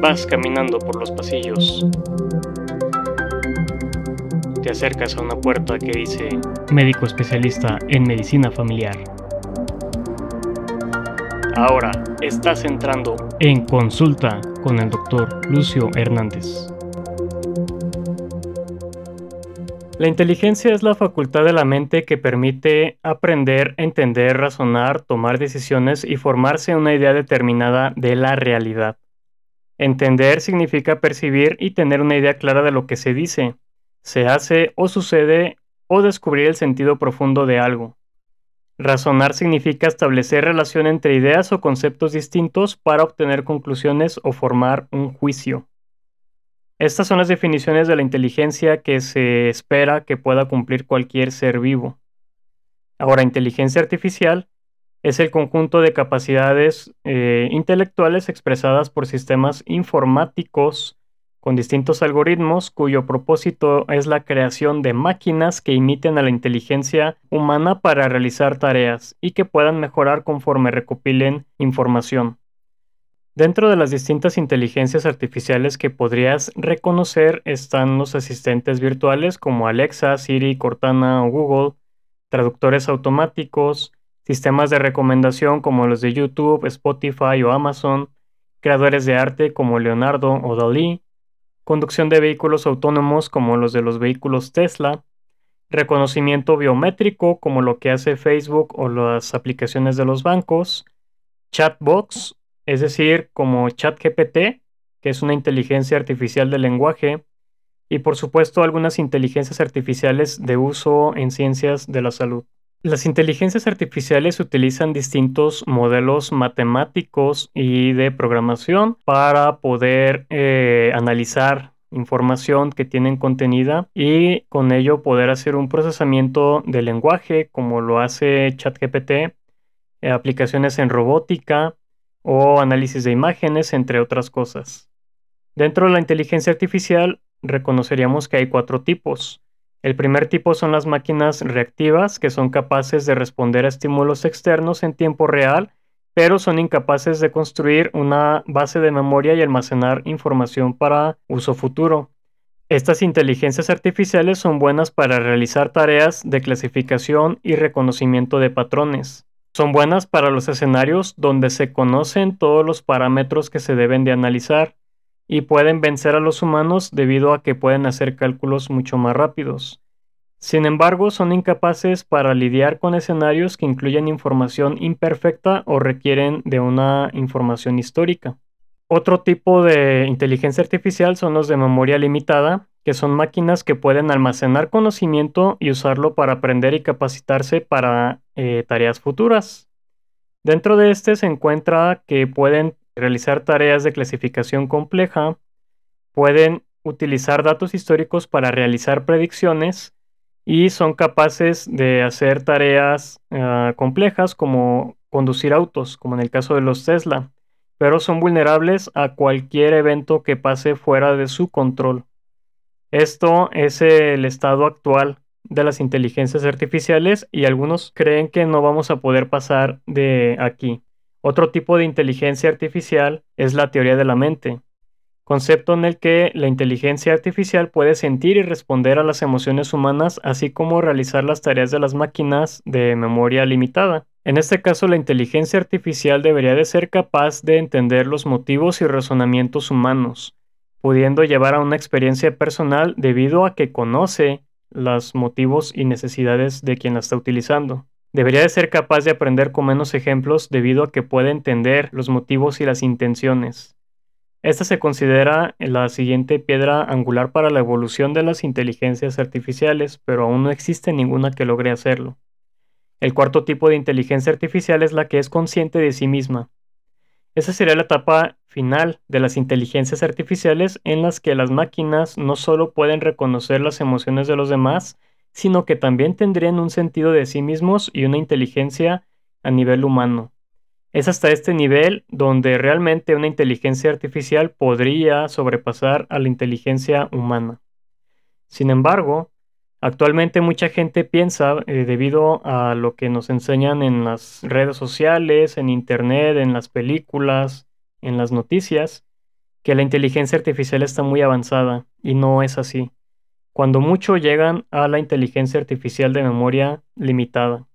Vas caminando por los pasillos. Te acercas a una puerta que dice Médico especialista en medicina familiar. Ahora estás entrando en consulta con el doctor Lucio Hernández. La inteligencia es la facultad de la mente que permite aprender, entender, razonar, tomar decisiones y formarse una idea determinada de la realidad. Entender significa percibir y tener una idea clara de lo que se dice, se hace o sucede o descubrir el sentido profundo de algo. Razonar significa establecer relación entre ideas o conceptos distintos para obtener conclusiones o formar un juicio. Estas son las definiciones de la inteligencia que se espera que pueda cumplir cualquier ser vivo. Ahora, inteligencia artificial es el conjunto de capacidades eh, intelectuales expresadas por sistemas informáticos con distintos algoritmos cuyo propósito es la creación de máquinas que imiten a la inteligencia humana para realizar tareas y que puedan mejorar conforme recopilen información. Dentro de las distintas inteligencias artificiales que podrías reconocer están los asistentes virtuales como Alexa, Siri, Cortana o Google, traductores automáticos, sistemas de recomendación como los de YouTube, Spotify o Amazon, creadores de arte como Leonardo o Dalí, conducción de vehículos autónomos como los de los vehículos Tesla, reconocimiento biométrico como lo que hace Facebook o las aplicaciones de los bancos, chatbots, es decir, como ChatGPT, que es una inteligencia artificial de lenguaje, y por supuesto algunas inteligencias artificiales de uso en ciencias de la salud. Las inteligencias artificiales utilizan distintos modelos matemáticos y de programación para poder eh, analizar información que tienen contenida y con ello poder hacer un procesamiento de lenguaje como lo hace ChatGPT, eh, aplicaciones en robótica o análisis de imágenes, entre otras cosas. Dentro de la inteligencia artificial reconoceríamos que hay cuatro tipos. El primer tipo son las máquinas reactivas, que son capaces de responder a estímulos externos en tiempo real, pero son incapaces de construir una base de memoria y almacenar información para uso futuro. Estas inteligencias artificiales son buenas para realizar tareas de clasificación y reconocimiento de patrones. Son buenas para los escenarios donde se conocen todos los parámetros que se deben de analizar y pueden vencer a los humanos debido a que pueden hacer cálculos mucho más rápidos. Sin embargo, son incapaces para lidiar con escenarios que incluyen información imperfecta o requieren de una información histórica. Otro tipo de inteligencia artificial son los de memoria limitada, que son máquinas que pueden almacenar conocimiento y usarlo para aprender y capacitarse para eh, tareas futuras. Dentro de este se encuentra que pueden realizar tareas de clasificación compleja, pueden utilizar datos históricos para realizar predicciones y son capaces de hacer tareas ah, complejas como conducir autos, como en el caso de los Tesla, pero son vulnerables a cualquier evento que pase fuera de su control. Esto es el estado actual de las inteligencias artificiales y algunos creen que no vamos a poder pasar de aquí. Otro tipo de inteligencia artificial es la teoría de la mente, concepto en el que la inteligencia artificial puede sentir y responder a las emociones humanas, así como realizar las tareas de las máquinas de memoria limitada. En este caso, la inteligencia artificial debería de ser capaz de entender los motivos y razonamientos humanos, pudiendo llevar a una experiencia personal debido a que conoce los motivos y necesidades de quien la está utilizando. Debería de ser capaz de aprender con menos ejemplos debido a que puede entender los motivos y las intenciones. Esta se considera la siguiente piedra angular para la evolución de las inteligencias artificiales, pero aún no existe ninguna que logre hacerlo. El cuarto tipo de inteligencia artificial es la que es consciente de sí misma. Esa sería la etapa final de las inteligencias artificiales en las que las máquinas no solo pueden reconocer las emociones de los demás, sino que también tendrían un sentido de sí mismos y una inteligencia a nivel humano. Es hasta este nivel donde realmente una inteligencia artificial podría sobrepasar a la inteligencia humana. Sin embargo, Actualmente mucha gente piensa, eh, debido a lo que nos enseñan en las redes sociales, en internet, en las películas, en las noticias, que la inteligencia artificial está muy avanzada y no es así. Cuando mucho llegan a la inteligencia artificial de memoria limitada.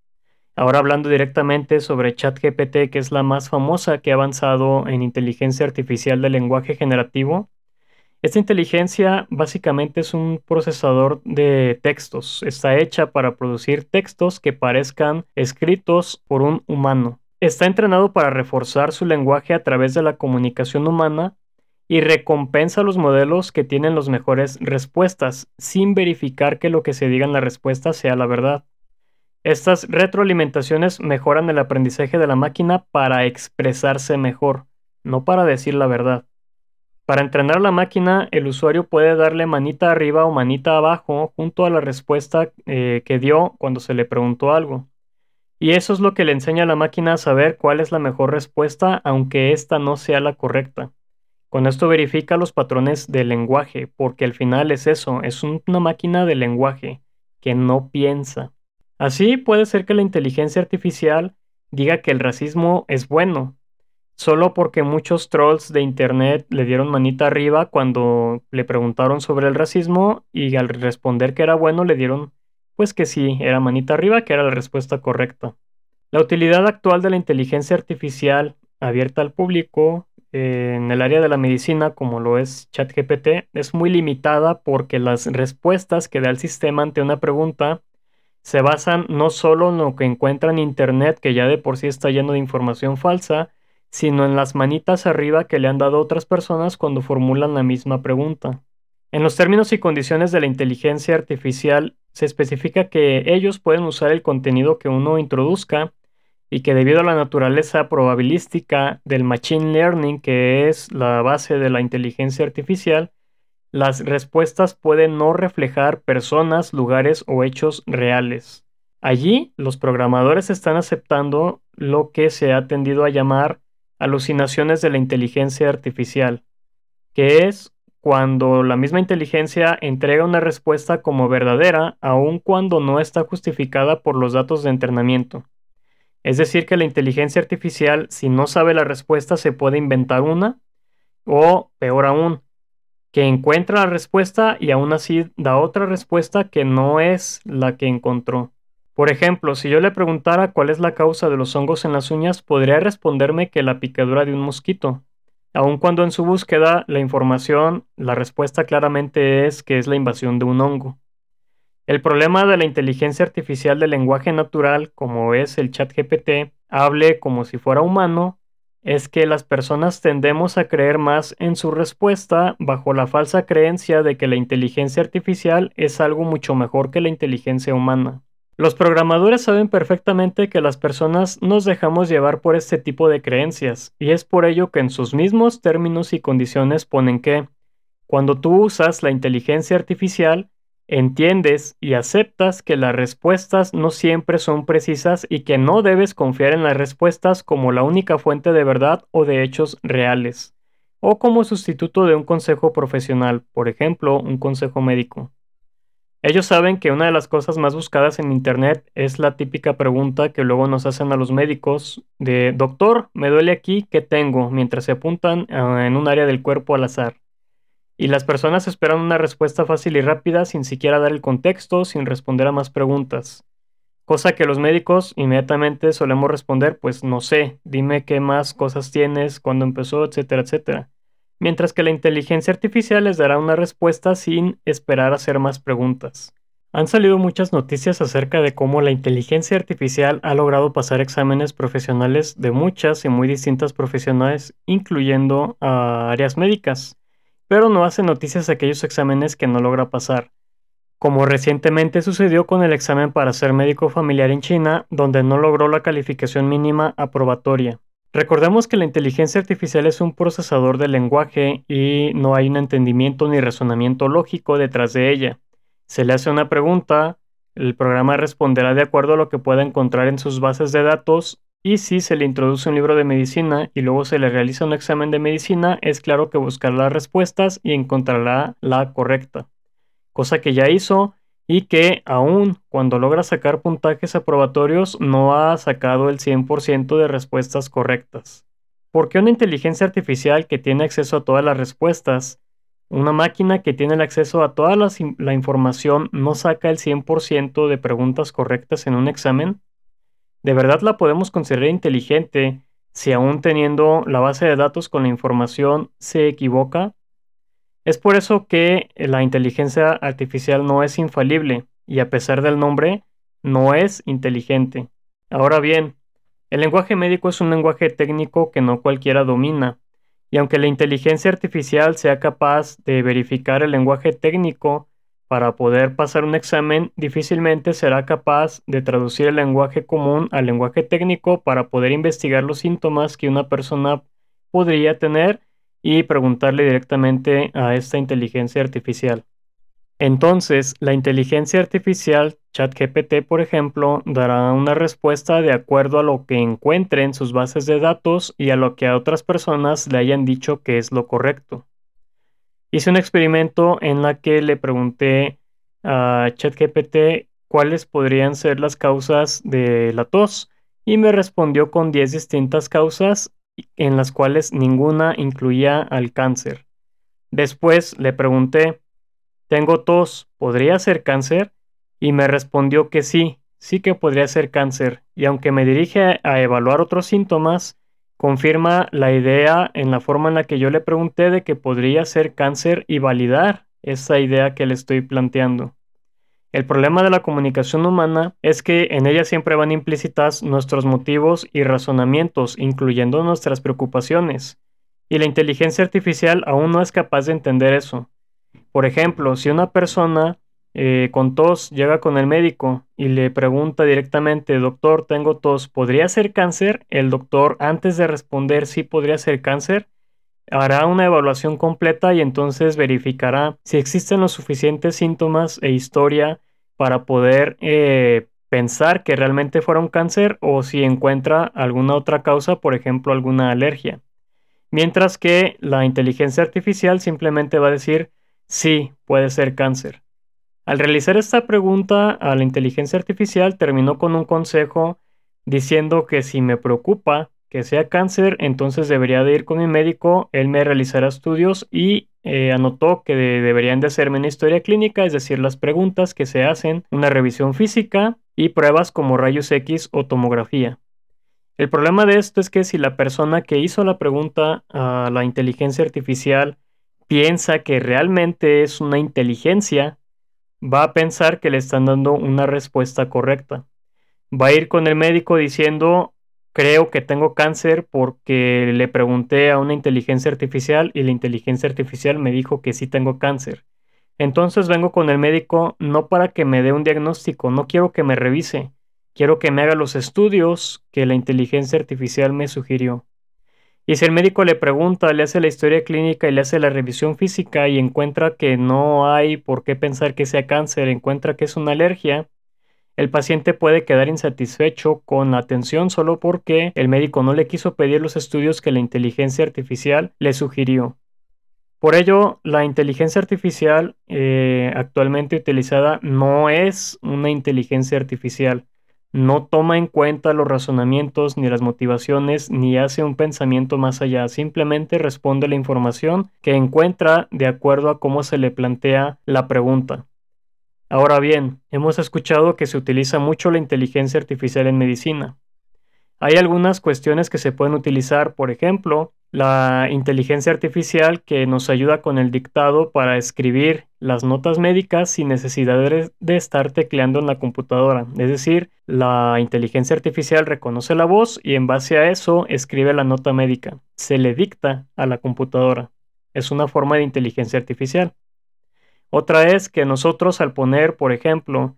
Ahora hablando directamente sobre ChatGPT, que es la más famosa que ha avanzado en inteligencia artificial de lenguaje generativo, esta inteligencia básicamente es un procesador de textos. Está hecha para producir textos que parezcan escritos por un humano. Está entrenado para reforzar su lenguaje a través de la comunicación humana y recompensa los modelos que tienen las mejores respuestas, sin verificar que lo que se diga en la respuesta sea la verdad. Estas retroalimentaciones mejoran el aprendizaje de la máquina para expresarse mejor, no para decir la verdad. Para entrenar la máquina, el usuario puede darle manita arriba o manita abajo junto a la respuesta eh, que dio cuando se le preguntó algo. Y eso es lo que le enseña a la máquina a saber cuál es la mejor respuesta, aunque ésta no sea la correcta. Con esto verifica los patrones del lenguaje, porque al final es eso, es una máquina de lenguaje que no piensa. Así puede ser que la inteligencia artificial diga que el racismo es bueno, solo porque muchos trolls de internet le dieron manita arriba cuando le preguntaron sobre el racismo y al responder que era bueno le dieron pues que sí, era manita arriba, que era la respuesta correcta. La utilidad actual de la inteligencia artificial abierta al público eh, en el área de la medicina, como lo es ChatGPT, es muy limitada porque las respuestas que da el sistema ante una pregunta se basan no solo en lo que encuentra en Internet, que ya de por sí está lleno de información falsa, sino en las manitas arriba que le han dado otras personas cuando formulan la misma pregunta. En los términos y condiciones de la inteligencia artificial se especifica que ellos pueden usar el contenido que uno introduzca y que debido a la naturaleza probabilística del machine learning, que es la base de la inteligencia artificial, las respuestas pueden no reflejar personas, lugares o hechos reales. Allí, los programadores están aceptando lo que se ha tendido a llamar alucinaciones de la inteligencia artificial, que es cuando la misma inteligencia entrega una respuesta como verdadera, aun cuando no está justificada por los datos de entrenamiento. Es decir, que la inteligencia artificial, si no sabe la respuesta, se puede inventar una, o peor aún, que encuentra la respuesta y aún así da otra respuesta que no es la que encontró. Por ejemplo, si yo le preguntara cuál es la causa de los hongos en las uñas, podría responderme que la picadura de un mosquito. Aun cuando en su búsqueda la información, la respuesta claramente es que es la invasión de un hongo. El problema de la inteligencia artificial del lenguaje natural, como es el chat GPT, hable como si fuera humano, es que las personas tendemos a creer más en su respuesta bajo la falsa creencia de que la inteligencia artificial es algo mucho mejor que la inteligencia humana. Los programadores saben perfectamente que las personas nos dejamos llevar por este tipo de creencias, y es por ello que en sus mismos términos y condiciones ponen que, cuando tú usas la inteligencia artificial, entiendes y aceptas que las respuestas no siempre son precisas y que no debes confiar en las respuestas como la única fuente de verdad o de hechos reales, o como sustituto de un consejo profesional, por ejemplo, un consejo médico. Ellos saben que una de las cosas más buscadas en Internet es la típica pregunta que luego nos hacen a los médicos de Doctor, me duele aquí, ¿qué tengo? mientras se apuntan ah, en un área del cuerpo al azar. Y las personas esperan una respuesta fácil y rápida sin siquiera dar el contexto, sin responder a más preguntas. Cosa que los médicos inmediatamente solemos responder, pues no sé, dime qué más cosas tienes, cuándo empezó, etcétera, etcétera mientras que la inteligencia artificial les dará una respuesta sin esperar hacer más preguntas. Han salido muchas noticias acerca de cómo la inteligencia artificial ha logrado pasar exámenes profesionales de muchas y muy distintas profesionales, incluyendo áreas médicas, pero no hace noticias aquellos exámenes que no logra pasar, como recientemente sucedió con el examen para ser médico familiar en China, donde no logró la calificación mínima aprobatoria. Recordemos que la inteligencia artificial es un procesador de lenguaje y no hay un entendimiento ni razonamiento lógico detrás de ella. Se le hace una pregunta, el programa responderá de acuerdo a lo que pueda encontrar en sus bases de datos y si se le introduce un libro de medicina y luego se le realiza un examen de medicina, es claro que buscará las respuestas y encontrará la correcta. Cosa que ya hizo y que aún cuando logra sacar puntajes aprobatorios no ha sacado el 100% de respuestas correctas. ¿Por qué una inteligencia artificial que tiene acceso a todas las respuestas, una máquina que tiene el acceso a toda la, información no saca el 100% de preguntas correctas en un examen? ¿De verdad la podemos considerar inteligente si aún teniendo la base de datos con la información se equivoca? Es por eso que la inteligencia artificial no es infalible y a pesar del nombre, no es inteligente. Ahora bien, el lenguaje médico es un lenguaje técnico que no cualquiera domina, y aunque la inteligencia artificial sea capaz de verificar el lenguaje técnico para poder pasar un examen, difícilmente será capaz de traducir el lenguaje común al lenguaje técnico para poder investigar los síntomas que una persona podría tener y preguntarle directamente a esta inteligencia artificial. Entonces, la inteligencia artificial ChatGPT, por ejemplo, dará una respuesta de acuerdo a lo que encuentre en sus bases de datos y a lo que a otras personas le hayan dicho que es lo correcto. Hice un experimento en la que le pregunté a ChatGPT cuáles podrían ser las causas de la tos y me respondió con 10 distintas causas en las cuales ninguna incluía al cáncer. Después le pregunté, tengo tos, ¿podría ser cáncer? Y me respondió que sí, sí que podría ser cáncer, y aunque me dirige a evaluar otros síntomas, confirma la idea en la forma en la que yo le pregunté de que podría ser cáncer y validar esa idea que le estoy planteando. El problema de la comunicación humana es que en ella siempre van implícitas nuestros motivos y razonamientos, incluyendo nuestras preocupaciones. Y la inteligencia artificial aún no es capaz de entender eso. Por ejemplo, si una persona eh, con tos llega con el médico y le pregunta directamente, doctor, tengo tos, ¿podría ser cáncer? El doctor, antes de responder si podría ser cáncer, hará una evaluación completa y entonces verificará si existen los suficientes síntomas e historia para poder eh, pensar que realmente fuera un cáncer o si encuentra alguna otra causa, por ejemplo, alguna alergia. Mientras que la inteligencia artificial simplemente va a decir, sí, puede ser cáncer. Al realizar esta pregunta a la inteligencia artificial terminó con un consejo diciendo que si me preocupa que sea cáncer, entonces debería de ir con mi médico, él me realizará estudios y eh, anotó que deberían de hacerme una historia clínica, es decir, las preguntas que se hacen, una revisión física y pruebas como rayos X o tomografía. El problema de esto es que si la persona que hizo la pregunta a la inteligencia artificial piensa que realmente es una inteligencia, va a pensar que le están dando una respuesta correcta. Va a ir con el médico diciendo, creo que tengo cáncer porque le pregunté a una inteligencia artificial y la inteligencia artificial me dijo que sí tengo cáncer. Entonces vengo con el médico no para que me dé un diagnóstico, no quiero que me revise, quiero que me haga los estudios que la inteligencia artificial me sugirió. Y si el médico le pregunta, le hace la historia clínica y le hace la revisión física y encuentra que no hay por qué pensar que sea cáncer, encuentra que es una alergia, el paciente puede quedar insatisfecho con la atención solo porque el médico no le quiso pedir los estudios que la inteligencia artificial le sugirió. Por ello, la inteligencia artificial eh, actualmente utilizada no es una inteligencia artificial. No toma en cuenta los razonamientos ni las motivaciones ni hace un pensamiento más allá. Simplemente responde la información que encuentra de acuerdo a cómo se le plantea la pregunta. Ahora bien, hemos escuchado que se utiliza mucho la inteligencia artificial en medicina. Hay algunas cuestiones que se pueden utilizar, por ejemplo, la inteligencia artificial que nos ayuda con el dictado para escribir las notas médicas sin necesidad de, estar tecleando en la computadora. Es decir, la inteligencia artificial reconoce la voz y en base a eso escribe la nota médica. Se le dicta a la computadora. Es una forma de inteligencia artificial. Otra es que nosotros al poner, por ejemplo,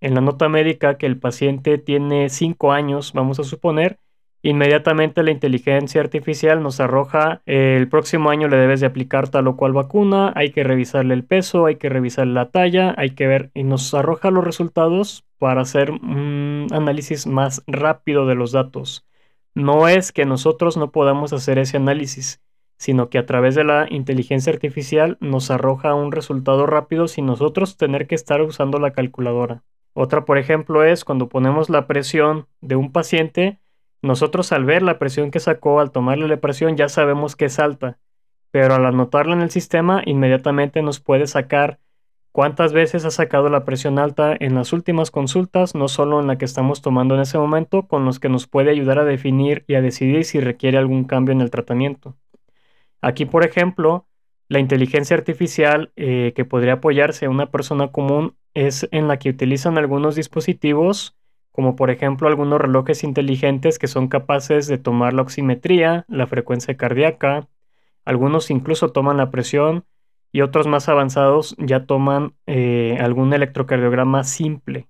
en la nota médica que el paciente tiene 5 años, vamos a suponer, inmediatamente la inteligencia artificial nos arroja el próximo año le debes de aplicar tal o cual vacuna, hay que revisarle el peso, hay que revisarle la talla, hay que ver y nos arroja los resultados para hacer un análisis más rápido de los datos. No es que nosotros no podamos hacer ese análisis, sino que a través de la inteligencia artificial nos arroja un resultado rápido sin nosotros tener que estar usando la calculadora. Otra, por ejemplo, es cuando ponemos la presión de un paciente, nosotros al ver la presión que sacó, al tomarle la presión, ya sabemos que es alta, pero al anotarla en el sistema, inmediatamente nos puede sacar cuántas veces ha sacado la presión alta en las últimas consultas, no solo en la que estamos tomando en ese momento, con los que nos puede ayudar a definir y a decidir si requiere algún cambio en el tratamiento. Aquí, por ejemplo, la inteligencia artificial eh, que podría apoyarse a una persona común es en la que utilizan algunos dispositivos, como por ejemplo algunos relojes inteligentes que son capaces de tomar la oximetría, la frecuencia cardíaca, algunos incluso toman la presión y otros más avanzados ya toman eh, algún electrocardiograma simple.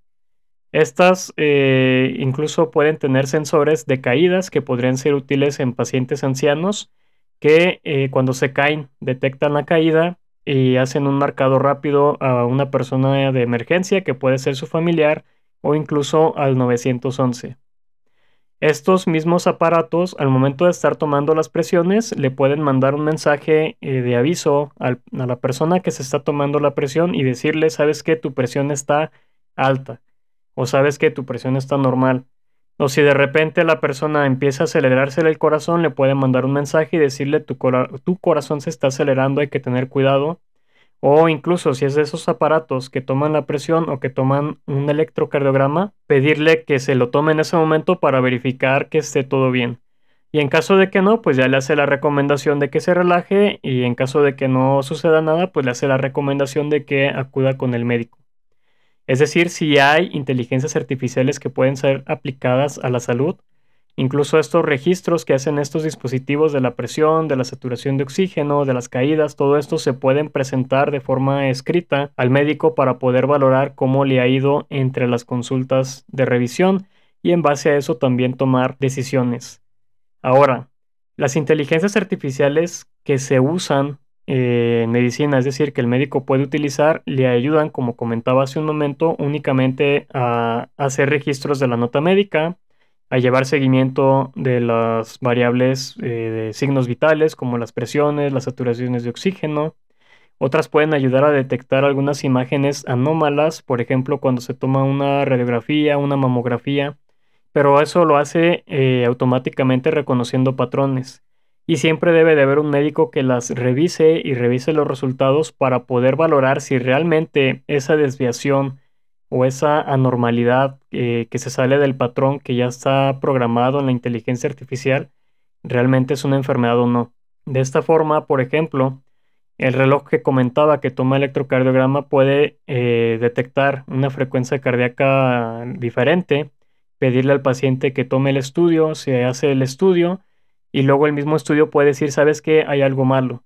Estas eh, incluso pueden tener sensores de caídas que podrían ser útiles en pacientes ancianos que eh, cuando se caen detectan la caída y hacen un marcado rápido a una persona de emergencia que puede ser su familiar o incluso al 911. Estos mismos aparatos, al momento de estar tomando las presiones, le pueden mandar un mensaje eh, de aviso a la persona que se está tomando la presión y decirle, sabes que tu presión está alta o sabes que tu presión está normal. O si de repente la persona empieza a acelerarse el corazón, le puede mandar un mensaje y decirle tu, tu corazón se está acelerando, hay que tener cuidado. O incluso si es de esos aparatos que toman la presión o que toman un electrocardiograma, pedirle que se lo tome en ese momento para verificar que esté todo bien. Y en caso de que no, pues ya le hace la recomendación de que se relaje y en caso de que no suceda nada, pues le hace la recomendación de que acuda con el médico. Es decir, si hay inteligencias artificiales que pueden ser aplicadas a la salud, incluso estos registros que hacen estos dispositivos de la presión, de la saturación de oxígeno, de las caídas, todo esto se pueden presentar de forma escrita al médico para poder valorar cómo le ha ido entre las consultas de revisión y en base a eso también tomar decisiones. Ahora, las inteligencias artificiales que se usan eh, medicina, es decir, que el médico puede utilizar, le ayudan, como comentaba hace un momento, únicamente a hacer registros de la nota médica, a llevar seguimiento de las variables eh, de signos vitales como las presiones, las saturaciones de oxígeno. Otras pueden ayudar a detectar algunas imágenes anómalas, por ejemplo, cuando se toma una radiografía, una mamografía, pero eso lo hace eh, automáticamente reconociendo patrones y siempre debe de haber un médico que las revise y revise los resultados para poder valorar si realmente esa desviación o esa anormalidad eh, que se sale del patrón que ya está programado en la inteligencia artificial realmente es una enfermedad o no. De esta forma, por ejemplo, el reloj que comentaba que toma electrocardiograma puede eh, detectar una frecuencia cardíaca diferente, pedirle al paciente que tome el estudio, se hace el estudio, y luego el mismo estudio puede decir, sabes que hay algo malo.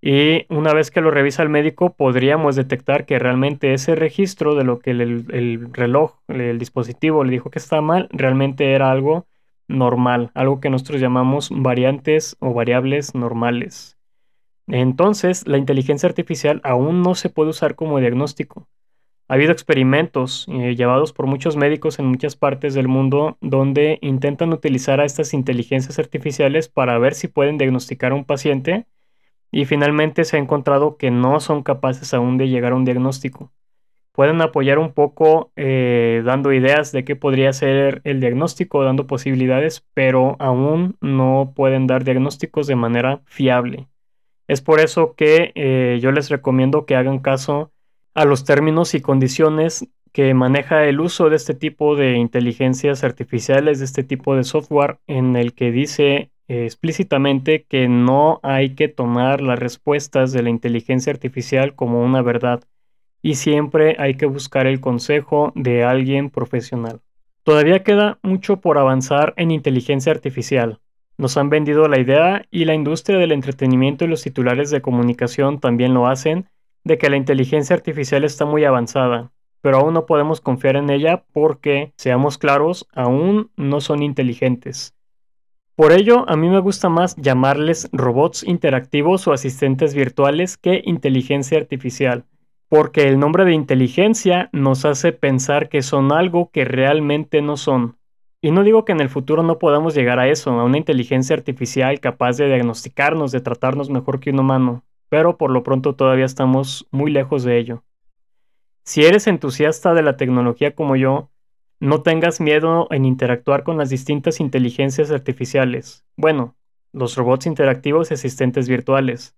Y una vez que lo revisa el médico, podríamos detectar que realmente ese registro de lo que el, reloj, el dispositivo le dijo que está mal, realmente era algo normal, algo que nosotros llamamos variantes o variables normales. Entonces, la inteligencia artificial aún no se puede usar como diagnóstico. Ha habido experimentos eh, llevados por muchos médicos en muchas partes del mundo donde intentan utilizar a estas inteligencias artificiales para ver si pueden diagnosticar a un paciente y finalmente se ha encontrado que no son capaces aún de llegar a un diagnóstico. Pueden apoyar un poco eh, dando ideas de qué podría ser el diagnóstico, dando posibilidades, pero aún no pueden dar diagnósticos de manera fiable. Es por eso que eh, yo les recomiendo que hagan caso a los términos y condiciones que maneja el uso de este tipo de inteligencias artificiales, de este tipo de software, en el que dice eh, explícitamente que no hay que tomar las respuestas de la inteligencia artificial como una verdad y siempre hay que buscar el consejo de alguien profesional. Todavía queda mucho por avanzar en inteligencia artificial. Nos han vendido la idea y la industria del entretenimiento y los titulares de comunicación también lo hacen, de que la inteligencia artificial está muy avanzada, pero aún no podemos confiar en ella porque, seamos claros, aún no son inteligentes. Por ello, a mí me gusta más llamarles robots interactivos o asistentes virtuales que inteligencia artificial, porque el nombre de inteligencia nos hace pensar que son algo que realmente no son. Y no digo que en el futuro no podamos llegar a eso, a una inteligencia artificial capaz de diagnosticarnos, de tratarnos mejor que un humano, pero por lo pronto todavía estamos muy lejos de ello. Si eres entusiasta de la tecnología como yo, no tengas miedo en interactuar con las distintas inteligencias artificiales. Bueno, los robots interactivos y asistentes virtuales.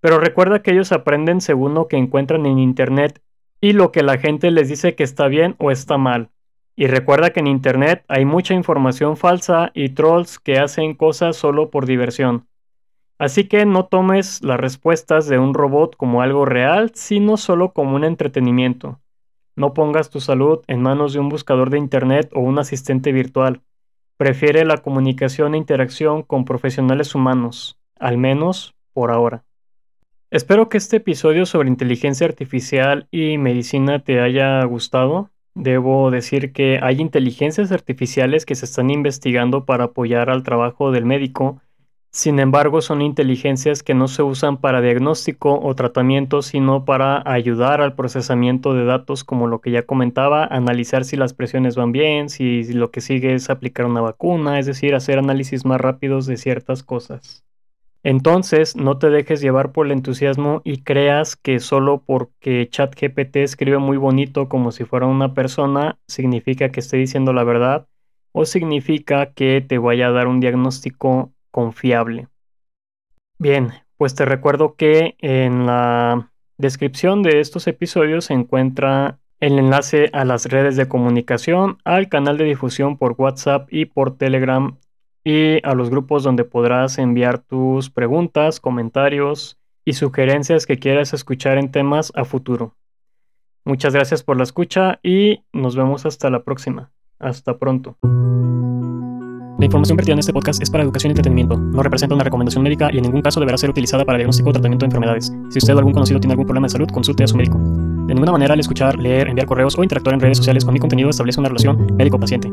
Pero recuerda que ellos aprenden según lo que encuentran en Internet y lo que la gente les dice que está bien o está mal. Y recuerda que en Internet hay mucha información falsa y trolls que hacen cosas solo por diversión. Así que no tomes las respuestas de un robot como algo real, sino solo como un entretenimiento. No pongas tu salud en manos de un buscador de Internet o un asistente virtual. Prefiere la comunicación e interacción con profesionales humanos, al menos por ahora. Espero que este episodio sobre inteligencia artificial y medicina te haya gustado. Debo decir que hay inteligencias artificiales que se están investigando para apoyar al trabajo del médico. Sin embargo, son inteligencias que no se usan para diagnóstico o tratamiento, sino para ayudar al procesamiento de datos, como lo que ya comentaba, analizar si las presiones van bien, si lo que sigue es aplicar una vacuna, es decir, hacer análisis más rápidos de ciertas cosas. Entonces, no te dejes llevar por el entusiasmo y creas que solo porque ChatGPT escribe muy bonito como si fuera una persona, significa que esté diciendo la verdad o significa que te vaya a dar un diagnóstico confiable. Bien, pues te recuerdo que en la descripción de estos episodios se encuentra el enlace a las redes de comunicación, al canal de difusión por WhatsApp y por Telegram y a los grupos donde podrás enviar tus preguntas, comentarios y sugerencias que quieras escuchar en temas a futuro. Muchas gracias por la escucha y nos vemos hasta la próxima. Hasta pronto. La información vertida en este podcast es para educación y entretenimiento. No representa una recomendación médica y en ningún caso deberá ser utilizada para diagnóstico o tratamiento de enfermedades. Si usted o algún conocido tiene algún problema de salud, consulte a su médico. De ninguna manera al escuchar, leer, enviar correos o interactuar en redes sociales con mi contenido establece una relación médico-paciente.